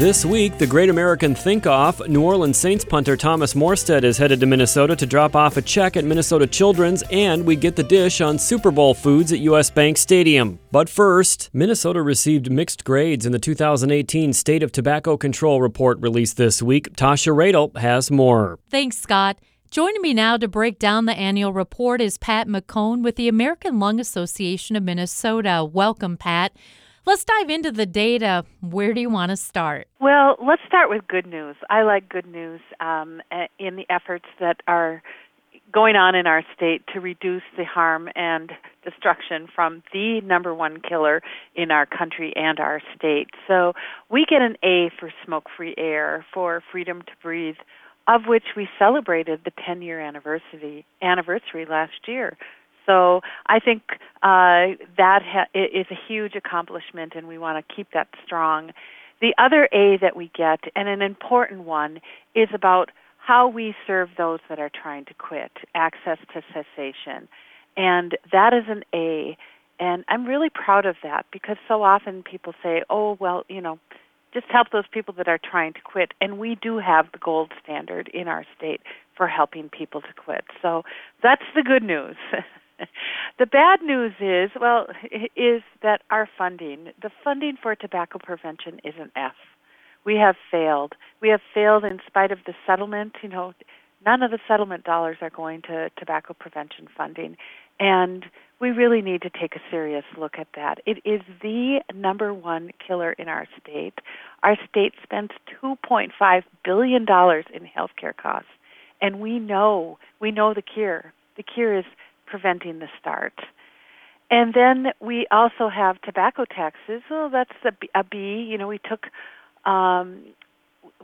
This week, the Great American Think Off, New Orleans Saints punter Thomas Morstead is headed to Minnesota to drop off a check at Minnesota Children's, and we get the dish on Super Bowl foods at US Bank Stadium. But first, Minnesota received mixed grades in the 2018 State of Tobacco Control report released this week. Tasha Radel has more. Thanks, Scott. Joining me now to break down the annual report is Pat McKone with the American Lung Association of Minnesota. Welcome, Pat. Let's dive into the data. Where do you want to start? Well, let's start with good news. I like good news um, in the efforts that are going on in our state to reduce the harm and destruction from the number one killer in our country and our state. So we get an A for smoke free air, for freedom to breathe, of which we celebrated the 10 year anniversary anniversary last year. So I think uh, that ha- is a huge accomplishment, and we want to keep that strong. The other A that we get, and an important one, is about how we serve those that are trying to quit, access to cessation. And that is an A. And I'm really proud of that because so often people say, oh, well, you know, just help those people that are trying to quit. And we do have the gold standard in our state for helping people to quit. So that's the good news. the bad news is, well, is that our funding, the funding for tobacco prevention is an F. We have failed. We have failed in spite of the settlement. You know, none of the settlement dollars are going to tobacco prevention funding. And we really need to take a serious look at that. It is the number one killer in our state. Our state spends $2.5 billion in healthcare costs. And we know, we know the cure. The cure is preventing the start. And then we also have tobacco taxes. Well, that's a B. A B. You know, we took um,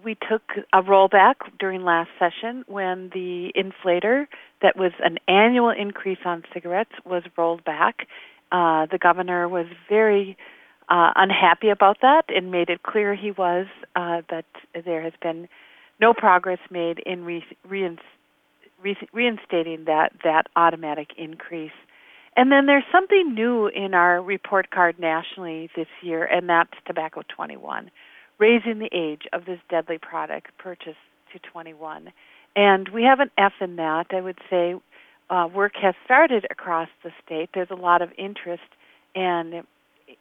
we took a rollback during last session when the inflator that was an annual increase on cigarettes was rolled back. Uh, the governor was very uh, unhappy about that and made it clear he was uh, that there has been no progress made in re- reinst- reinstating that that automatic increase. And then there's something new in our report card nationally this year, and that's Tobacco 21, raising the age of this deadly product purchase to 21. And we have an F in that. I would say uh, work has started across the state. There's a lot of interest in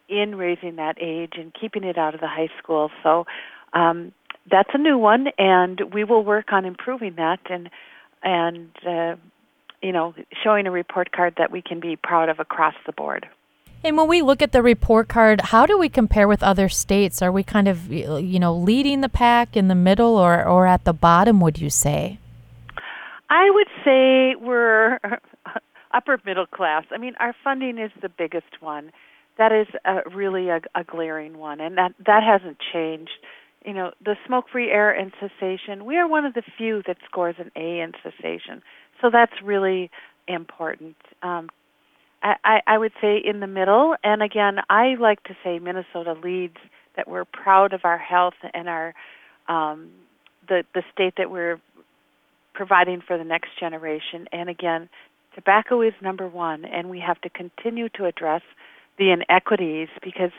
in raising that age and keeping it out of the high school. So um, that's a new one, and we will work on improving that. And and uh, you know showing a report card that we can be proud of across the board. And when we look at the report card, how do we compare with other states? Are we kind of you know leading the pack in the middle or or at the bottom? Would you say? I would say we're upper middle class. I mean, our funding is the biggest one. That is a, really a, a glaring one, and that that hasn't changed you know, the smoke-free air and cessation, we are one of the few that scores an A in cessation. So that's really important. Um, I, I would say in the middle, and again, I like to say Minnesota leads. That we're proud of our health and our um, the the state that we're providing for the next generation. And again, tobacco is number one, and we have to continue to address the inequities because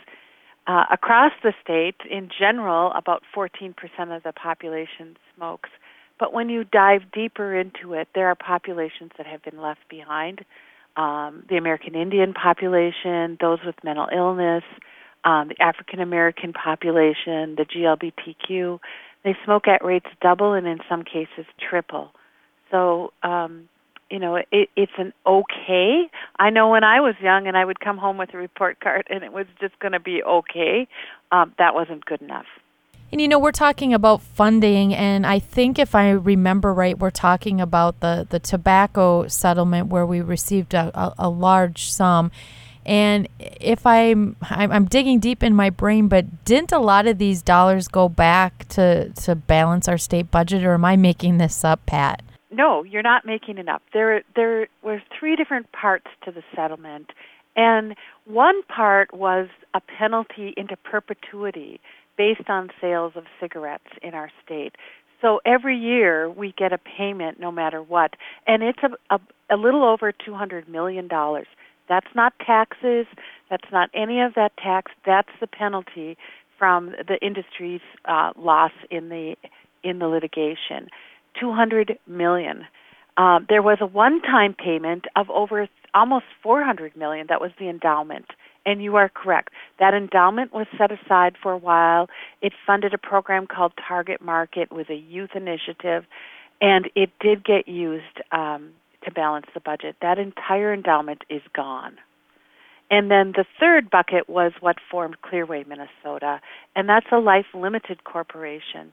uh, across the state, in general, about 14% of the population smokes. But when you dive deeper into it, there are populations that have been left behind. Um, the American Indian population, those with mental illness, um, the African American population, the GLBTQ, they smoke at rates double and in some cases triple. So um, you know it, it's an okay. I know when i was young and i would come home with a report card and it was just going to be okay um, that wasn't good enough. And you know we're talking about funding and i think if i remember right we're talking about the, the tobacco settlement where we received a, a, a large sum. And if I'm, I'm digging deep in my brain, but didn't a lot of these dollars go back to to balance our state budget, or am I making this up, Pat? No, you're not making it up. There, there were three different parts to the settlement, and one part was a penalty into perpetuity based on sales of cigarettes in our state. So every year we get a payment no matter what, and it's a, a, a little over $200 million. That's not taxes, that's not any of that tax, that's the penalty from the industry's uh, loss in the in the litigation. 200 million. Uh, there was a one-time payment of over almost 400 million. That was the endowment. And you are correct. That endowment was set aside for a while. It funded a program called Target Market with a youth initiative, and it did get used um, to balance the budget. That entire endowment is gone. And then the third bucket was what formed Clearway Minnesota, and that's a life limited corporation.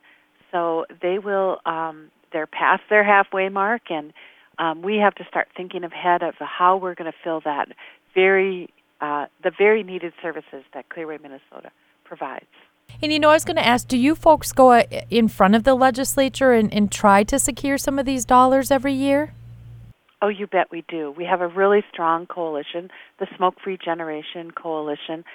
So they will, um, they're past their halfway mark, and um, we have to start thinking ahead of how we're going to fill that very uh, the very needed services that Clearway Minnesota provides. And you know, I was going to ask do you folks go uh, in front of the legislature and, and try to secure some of these dollars every year? Oh, you bet we do. We have a really strong coalition, the Smoke Free Generation Coalition,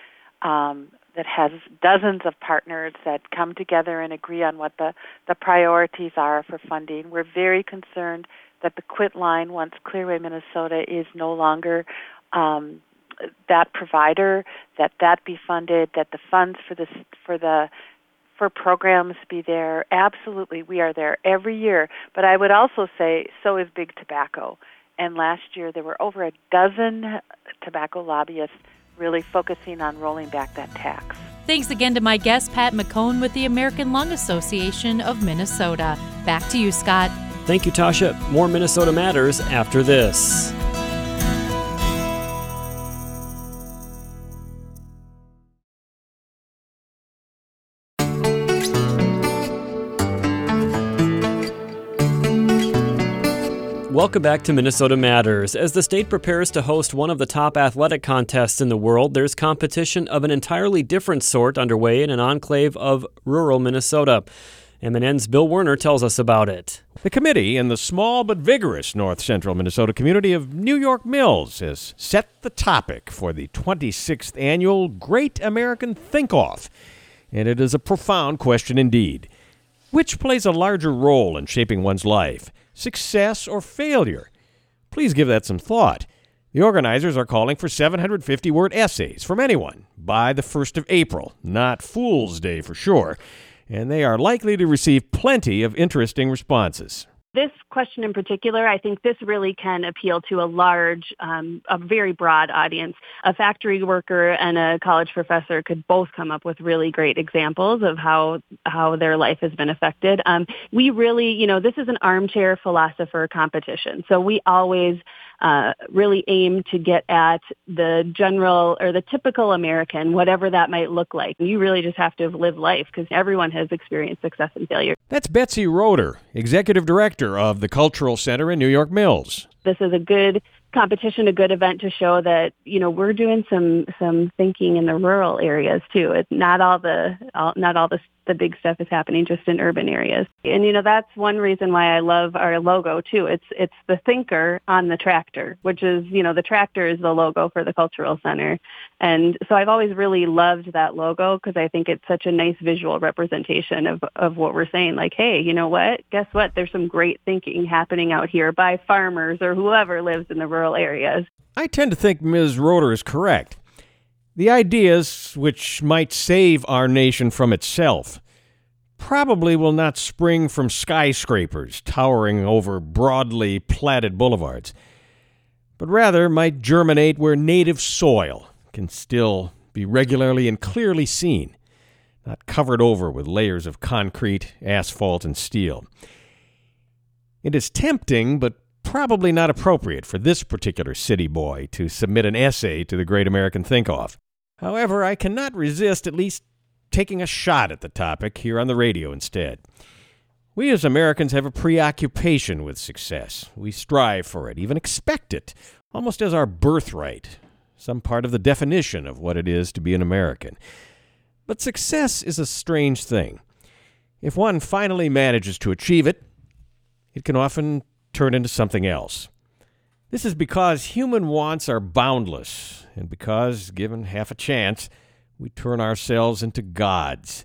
um, that has dozens of partners that come together and agree on what the, the priorities are for funding. We're very concerned that the quit line, once Clearway Minnesota is no longer um, that provider, that that be funded, that the funds for this for the for programs be there. Absolutely, we are there every year. But I would also say so is big tobacco. And last year there were over a dozen tobacco lobbyists really focusing on rolling back that tax. Thanks again to my guest, Pat McKone with the American Lung Association of Minnesota. Back to you, Scott. Thank you, Tasha. More Minnesota Matters after this. Welcome back to Minnesota Matters. As the state prepares to host one of the top athletic contests in the world, there's competition of an entirely different sort underway in an enclave of rural Minnesota. MNN's Bill Werner tells us about it. The committee in the small but vigorous north central Minnesota community of New York Mills has set the topic for the 26th annual Great American Think Off. And it is a profound question indeed. Which plays a larger role in shaping one's life? Success, or failure? Please give that some thought. The organizers are calling for 750 word essays from anyone by the 1st of April, not Fool's Day for sure, and they are likely to receive plenty of interesting responses this question in particular, I think this really can appeal to a large, um, a very broad audience. A factory worker and a college professor could both come up with really great examples of how how their life has been affected. Um, we really, you know, this is an armchair philosopher competition, so we always uh, really aim to get at the general or the typical American, whatever that might look like. You really just have to live life because everyone has experienced success and failure. That's Betsy Roeder, Executive Director of the Cultural Center in New York Mills. This is a good competition, a good event to show that you know we're doing some some thinking in the rural areas too. It's not all the all, not all the the big stuff is happening just in urban areas. And you know that's one reason why I love our logo too. It's it's the thinker on the tractor, which is you know the tractor is the logo for the cultural center. And so I've always really loved that logo because I think it's such a nice visual representation of of what we're saying like hey, you know what? Guess what? There's some great thinking happening out here by farmers or whoever lives in the rural areas. I tend to think Ms. Roeder is correct. The ideas which might save our nation from itself probably will not spring from skyscrapers towering over broadly platted boulevards, but rather might germinate where native soil can still be regularly and clearly seen, not covered over with layers of concrete, asphalt, and steel. It is tempting, but probably not appropriate for this particular city boy to submit an essay to the Great American Think Off. However, I cannot resist at least taking a shot at the topic here on the radio instead. We as Americans have a preoccupation with success. We strive for it, even expect it, almost as our birthright, some part of the definition of what it is to be an American. But success is a strange thing. If one finally manages to achieve it, it can often turn into something else. This is because human wants are boundless, and because, given half a chance, we turn ourselves into gods.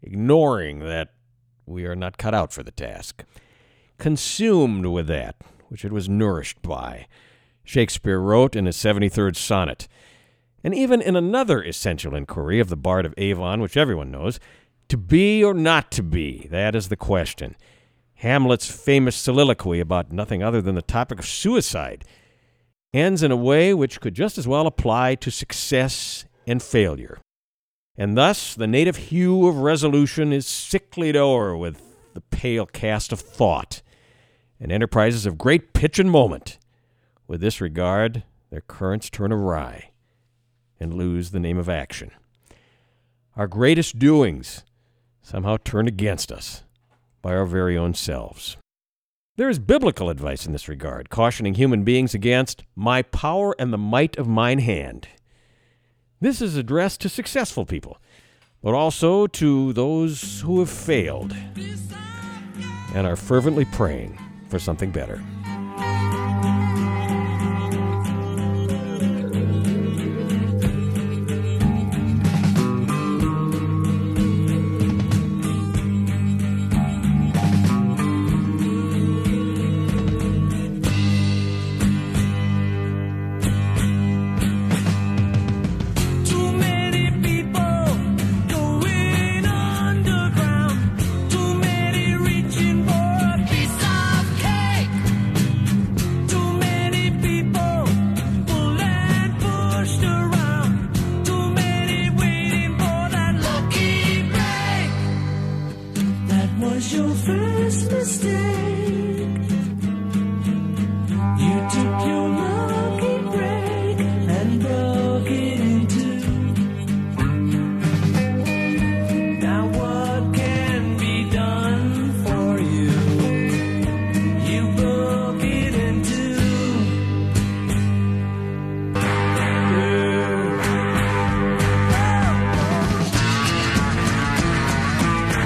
ignoring that we are not cut out for the task. Consumed with that which it was nourished by, Shakespeare wrote in his 73rd sonnet. And even in another essential inquiry of the Bard of Avon, which everyone knows, to be or not to be, that is the question. Hamlet's famous soliloquy about nothing other than the topic of suicide ends in a way which could just as well apply to success and failure. And thus the native hue of resolution is sicklied o'er with the pale cast of thought, and enterprises of great pitch and moment, with this regard, their currents turn awry and lose the name of action. Our greatest doings somehow turn against us by our very own selves. There is biblical advice in this regard, cautioning human beings against my power and the might of mine hand. This is addressed to successful people, but also to those who have failed and are fervently praying for something better.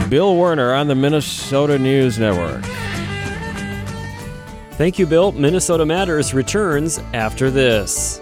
Bill Werner on the Minnesota News Network. Thank you, Bill. Minnesota Matters returns after this.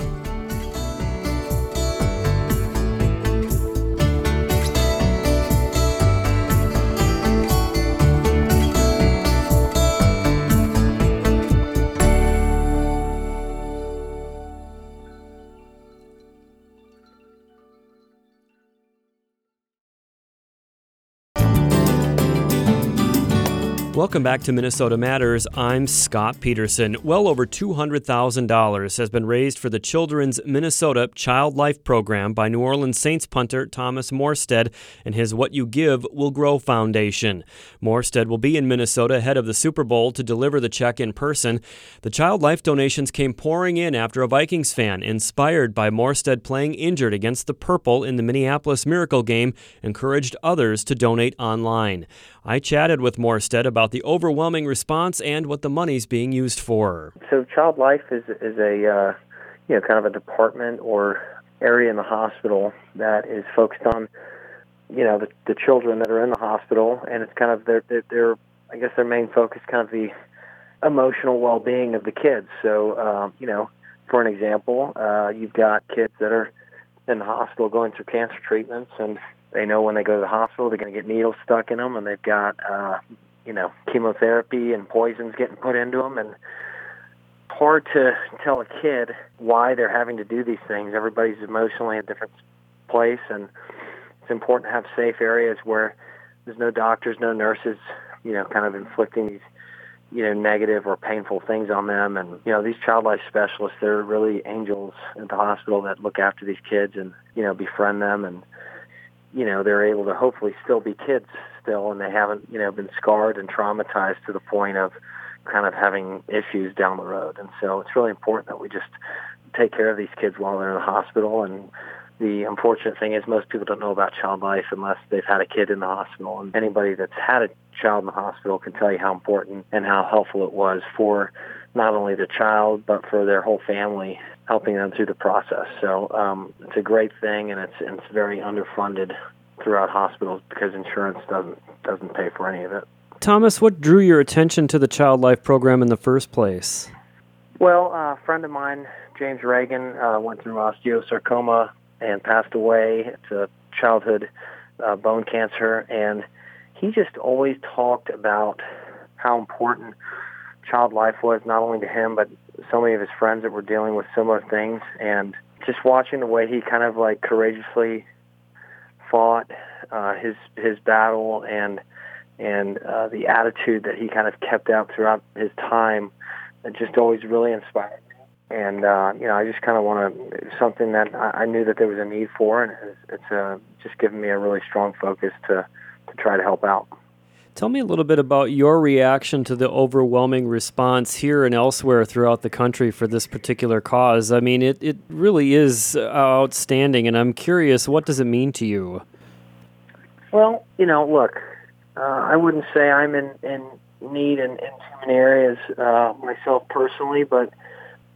Welcome back to Minnesota Matters. I'm Scott Peterson. Well over $200,000 has been raised for the Children's Minnesota Child Life Program by New Orleans Saints punter Thomas Morstead and his What You Give Will Grow Foundation. Morstead will be in Minnesota ahead of the Super Bowl to deliver the check in person. The Child Life donations came pouring in after a Vikings fan, inspired by Morstead playing injured against the Purple in the Minneapolis Miracle game, encouraged others to donate online. I chatted with Morstead about the overwhelming response and what the money's being used for. So Child Life is is a uh, you know kind of a department or area in the hospital that is focused on you know the, the children that are in the hospital, and it's kind of their their, their I guess their main focus kind of the emotional well-being of the kids. So um, you know, for an example, uh, you've got kids that are in the hospital going through cancer treatments and they know when they go to the hospital they're going to get needles stuck in them and they've got uh you know chemotherapy and poisons getting put into them and hard to tell a kid why they're having to do these things. Everybody's emotionally in a different place and it's important to have safe areas where there's no doctors no nurses you know kind of inflicting these you know negative or painful things on them. And you know these child life specialists they're really angels at the hospital that look after these kids and you know befriend them. And you know they're able to hopefully still be kids still and they haven't you know been scarred and traumatized to the point of kind of having issues down the road. And so it's really important that we just take care of these kids while they're in the hospital. And the unfortunate thing is most people don't know about child life unless they've had a kid in the hospital. And anybody that's had a child in the hospital can tell you how important and how helpful it was for not only the child but for their whole family helping them through the process so um, it's a great thing and it's it's very underfunded throughout hospitals because insurance doesn't doesn't pay for any of it Thomas, what drew your attention to the Child Life program in the first place? Well, a friend of mine, James Reagan, uh, went through osteosarcoma and passed away. It's a childhood uh, bone cancer, and he just always talked about how important child life was, not only to him, but so many of his friends that were dealing with similar things. And just watching the way he kind of like courageously fought uh, his his battle and and uh, the attitude that he kind of kept out throughout his time, it just always really inspired me. And uh, you know, I just kind of want to something that I, I knew that there was a need for, and it's, it's uh, just given me a really strong focus to to try to help out. Tell me a little bit about your reaction to the overwhelming response here and elsewhere throughout the country for this particular cause. I mean, it, it really is outstanding, and I'm curious, what does it mean to you? Well, you know, look, uh, I wouldn't say I'm in, in need in, in too many areas uh, myself personally, but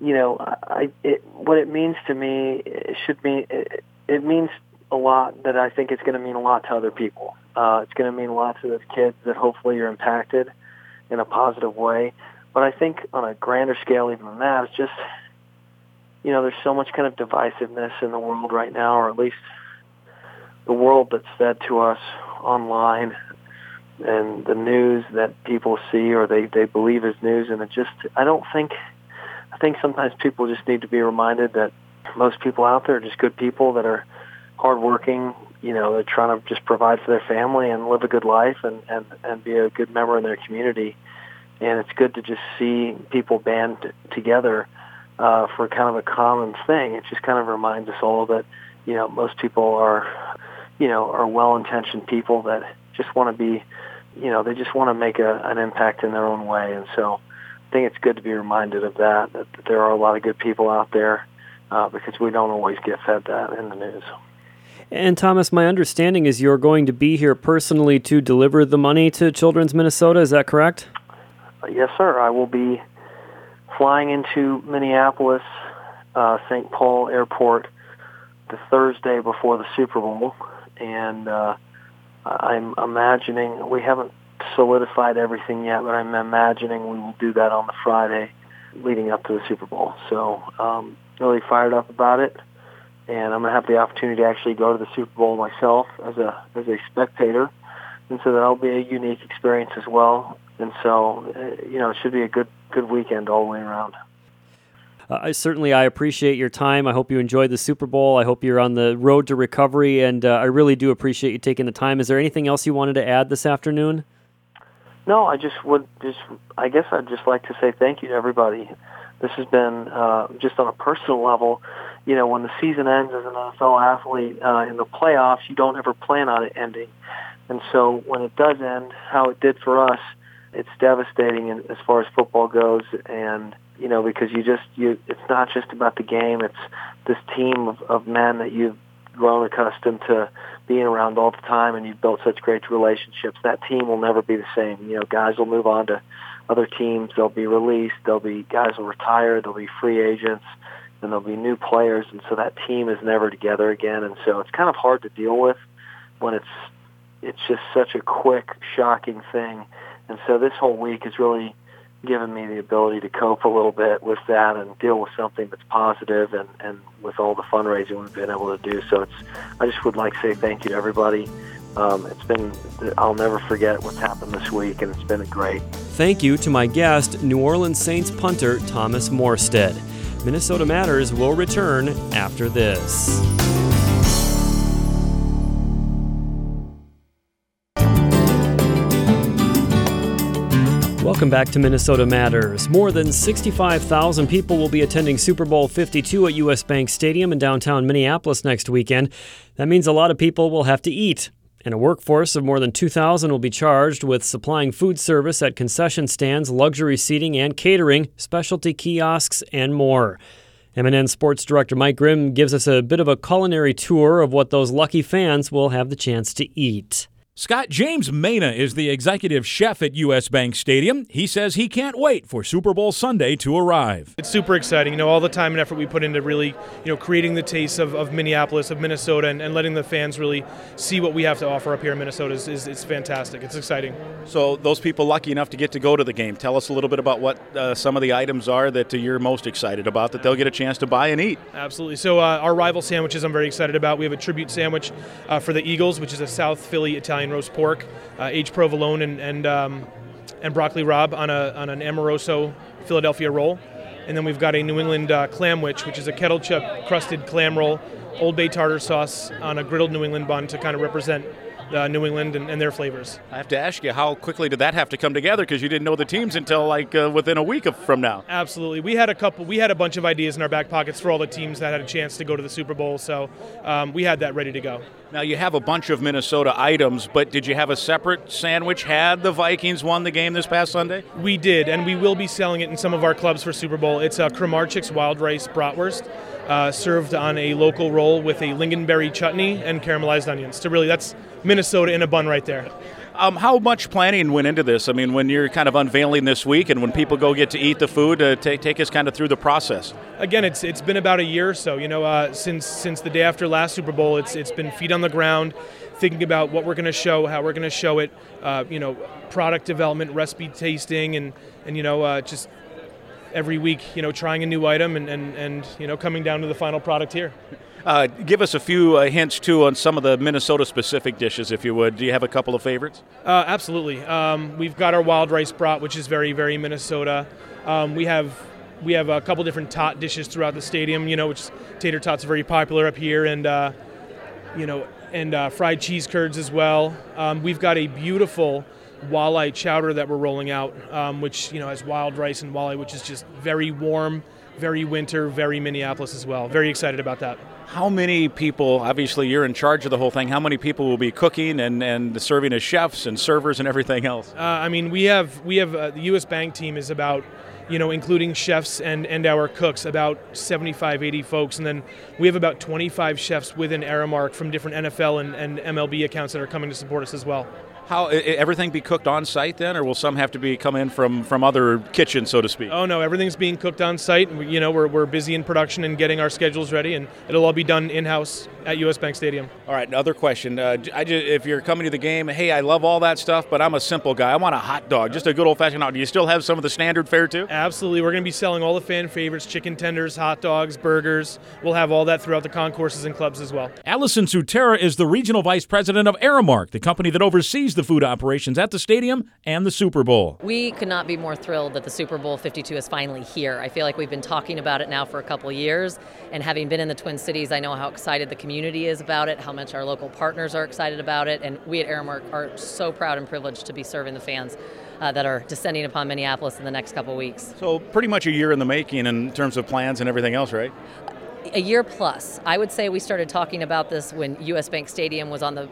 you know, I it, what it means to me it should mean it, it means a lot that I think it's going to mean a lot to other people. Uh, it's going to mean a lot to those kids that hopefully are impacted in a positive way. But I think on a grander scale, even than that, it's just you know, there's so much kind of divisiveness in the world right now, or at least the world that's fed to us online and the news that people see or they, they believe is news and it just I don't think I think sometimes people just need to be reminded that most people out there are just good people that are hardworking, you know, they're trying to just provide for their family and live a good life and, and, and be a good member in their community. And it's good to just see people band t- together uh, for kind of a common thing. It just kind of reminds us all that, you know, most people are, you know, are well-intentioned people that just want to be, you know, they just want to make a, an impact in their own way. And so I think it's good to be reminded of that, that there are a lot of good people out there uh, because we don't always get fed that in the news. And Thomas, my understanding is you're going to be here personally to deliver the money to Children's Minnesota. Is that correct? Uh, yes, sir. I will be flying into Minneapolis, uh, St. Paul Airport, the Thursday before the Super Bowl, and uh, I'm imagining we haven't solidified everything yet, but I'm imagining we will do that on the Friday leading up to the Super Bowl. So, um, really fired up about it, and I'm gonna have the opportunity to actually go to the Super Bowl myself as a as a spectator, and so that'll be a unique experience as well. And so, uh, you know, it should be a good good weekend all the way around. Uh, I certainly I appreciate your time. I hope you enjoyed the Super Bowl. I hope you're on the road to recovery, and uh, I really do appreciate you taking the time. Is there anything else you wanted to add this afternoon? No, I just would just I guess I'd just like to say thank you to everybody. This has been uh, just on a personal level. You know, when the season ends as an NFL athlete uh, in the playoffs, you don't ever plan on it ending. And so when it does end, how it did for us, it's devastating as far as football goes. And you know, because you just you it's not just about the game. It's this team of, of men that you've grown accustomed to being around all the time and you've built such great relationships. That team will never be the same. You know, guys will move on to other teams, they'll be released, there'll be guys will retire, there'll be free agents, and there'll be new players and so that team is never together again and so it's kind of hard to deal with when it's it's just such a quick, shocking thing. And so this whole week has really given me the ability to cope a little bit with that and deal with something that's positive and, and with all the fundraising we've been able to do. So it's I just would like to say thank you to everybody. Um, it's been I'll never forget what's happened this week and it's been great. Thank you to my guest, New Orleans Saints punter Thomas Morstead. Minnesota Matters will return after this. Welcome back to Minnesota Matters. More than 65,000 people will be attending Super Bowl 52 at US Bank Stadium in downtown Minneapolis next weekend. That means a lot of people will have to eat. And a workforce of more than 2,000 will be charged with supplying food service at concession stands, luxury seating and catering, specialty kiosks, and more. MNN Sports Director Mike Grimm gives us a bit of a culinary tour of what those lucky fans will have the chance to eat. Scott James Mena is the executive chef at US Bank Stadium. He says he can't wait for Super Bowl Sunday to arrive. It's super exciting. You know, all the time and effort we put into really, you know, creating the taste of, of Minneapolis, of Minnesota, and, and letting the fans really see what we have to offer up here in Minnesota is, is it's fantastic. It's exciting. So, those people lucky enough to get to go to the game, tell us a little bit about what uh, some of the items are that uh, you're most excited about that they'll get a chance to buy and eat. Absolutely. So, uh, our rival sandwiches I'm very excited about. We have a tribute sandwich uh, for the Eagles, which is a South Philly Italian roast pork, uh, aged provolone and and, um, and broccoli rabe on a on an Amoroso Philadelphia roll, and then we've got a New England uh, which is a kettle chip crusted clam roll, Old Bay tartar sauce on a griddled New England bun to kind of represent uh, New England and, and their flavors. I have to ask you, how quickly did that have to come together? Because you didn't know the teams until like uh, within a week of, from now. Absolutely. We had a couple. We had a bunch of ideas in our back pockets for all the teams that had a chance to go to the Super Bowl. So um, we had that ready to go. Now you have a bunch of Minnesota items, but did you have a separate sandwich? Had the Vikings won the game this past Sunday? We did, and we will be selling it in some of our clubs for Super Bowl. It's a Kramarczuk's wild rice bratwurst, uh, served on a local roll with a lingonberry chutney and caramelized onions. So really, that's Minnesota in a bun right there. Um, how much planning went into this? I mean, when you're kind of unveiling this week, and when people go get to eat the food, uh, take take us kind of through the process. Again, it's it's been about a year or so. You know, uh, since since the day after last Super Bowl, it's it's been feet on the ground, thinking about what we're going to show, how we're going to show it. Uh, you know, product development, recipe tasting, and and you know, uh, just every week, you know, trying a new item and, and, and you know, coming down to the final product here. Uh, give us a few uh, hints too on some of the Minnesota specific dishes, if you would. Do you have a couple of favorites? Uh, absolutely. Um, we've got our wild rice brat, which is very, very Minnesota. Um, we have we have a couple different tot dishes throughout the stadium. You know, which tater tots are very popular up here, and uh, you know, and uh, fried cheese curds as well. Um, we've got a beautiful walleye chowder that we're rolling out, um, which you know has wild rice and walleye, which is just very warm, very winter, very Minneapolis as well. Very excited about that. How many people, obviously you're in charge of the whole thing, how many people will be cooking and, and serving as chefs and servers and everything else? Uh, I mean, we have we have uh, the U.S. Bank team is about, you know, including chefs and and our cooks, about 75, 80 folks, and then we have about 25 chefs within Aramark from different NFL and, and MLB accounts that are coming to support us as well. How i- everything be cooked on site then, or will some have to be come in from from other kitchens, so to speak? Oh no, everything's being cooked on site. We- You know, we're, we're busy in production and getting our schedules ready, and it'll all be done in house at U.S. Bank Stadium. All right, another question. Uh, I just, if you're coming to the game, hey, I love all that stuff, but I'm a simple guy. I want a hot dog, just a good old fashioned hot. dog. Do you still have some of the standard fare too? Absolutely, we're going to be selling all the fan favorites: chicken tenders, hot dogs, burgers. We'll have all that throughout the concourses and clubs as well. Allison Sutera is the regional vice president of Aramark, the company that oversees the food operations at the stadium and the Super Bowl. We could not be more thrilled that the Super Bowl 52 is finally here. I feel like we've been talking about it now for a couple of years, and having been in the Twin Cities, I know how excited the community is about it, how much our local partners are excited about it, and we at Aramark are so proud and privileged to be serving the fans uh, that are descending upon Minneapolis in the next couple weeks. So pretty much a year in the making in terms of plans and everything else, right? A year plus. I would say we started talking about this when U.S. Bank Stadium was on the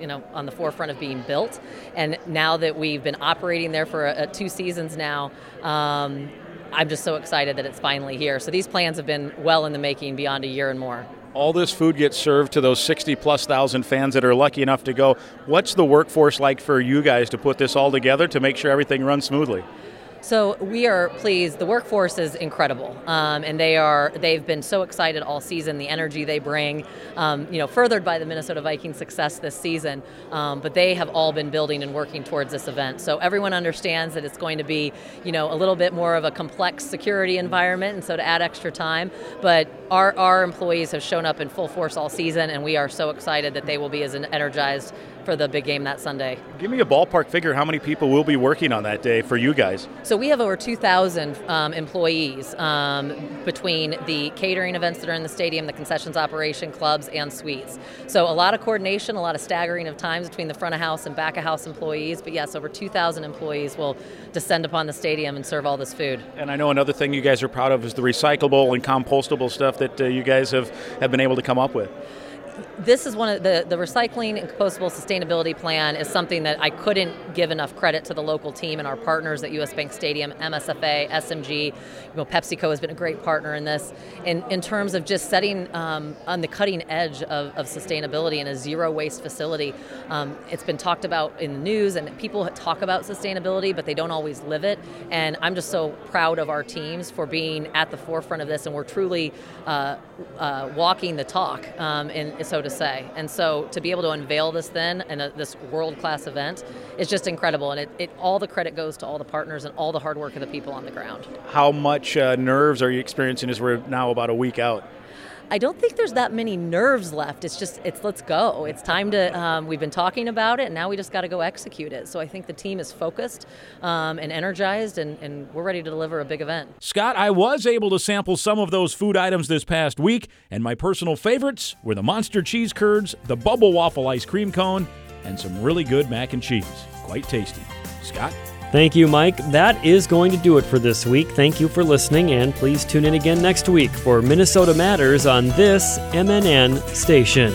you know on the forefront of being built, and now that we've been operating there for uh, two seasons now. Um, I'm just so excited that it's finally here. So these plans have been well in the making beyond a year and more. All this food gets served to those 60 plus thousand fans that are lucky enough to go. What's the workforce like for you guys to put this all together to make sure everything runs smoothly? So we are pleased. The workforce is incredible, um, and they are they've been so excited all season. The energy they bring, um, you know, furthered by the Minnesota Vikings' success this season. Um, but they have all been building and working towards this event. So everyone understands that it's going to be, you know, a little bit more of a complex security environment, and so to add extra time. But our our employees have shown up in full force all season, and we are so excited that they will be as energized for the big game that Sunday. Give me a ballpark figure how many people will be working on that day for you guys? So we have over 2,000 um, employees um, between the catering events that are in the stadium, the concessions operation, clubs, and suites. So a lot of coordination, a lot of staggering of times between the front of house and back of house employees. But yes, over 2,000 employees will descend upon the stadium and serve all this food. And I know another thing you guys are proud of is the recyclable and compostable stuff that uh, you guys have, have been able to come up with. This is one of the the recycling and compostable sustainability plan is something that I couldn't give enough credit to the local team and our partners at US Bank Stadium, MSFA, SMG. You know, PepsiCo has been a great partner in this. In in terms of just setting um, on the cutting edge of, of sustainability in a zero waste facility, um, it's been talked about in the news and people talk about sustainability, but they don't always live it. And I'm just so proud of our teams for being at the forefront of this, and we're truly uh, uh, walking the talk, um, and so to say. And so to be able to unveil this then and this world class event is just incredible. And it, it all the credit goes to all the partners and all the hard work of the people on the ground. How much uh, nerves are you experiencing as we're now about a week out? I don't think there's that many nerves left. It's just it's let's go. It's time to. Um, we've been talking about it, and now we just got to go execute it. So I think the team is focused um, and energized, and, and we're ready to deliver a big event. Scott, I was able to sample some of those food items this past week, and my personal favorites were the monster cheese curds, the bubble waffle ice cream cone, and some really good mac and cheese. Quite tasty. Scott? Thank you, Mike. That is going to do it for this week. Thank you for listening, and please tune in again next week for Minnesota Matters on this MNN station.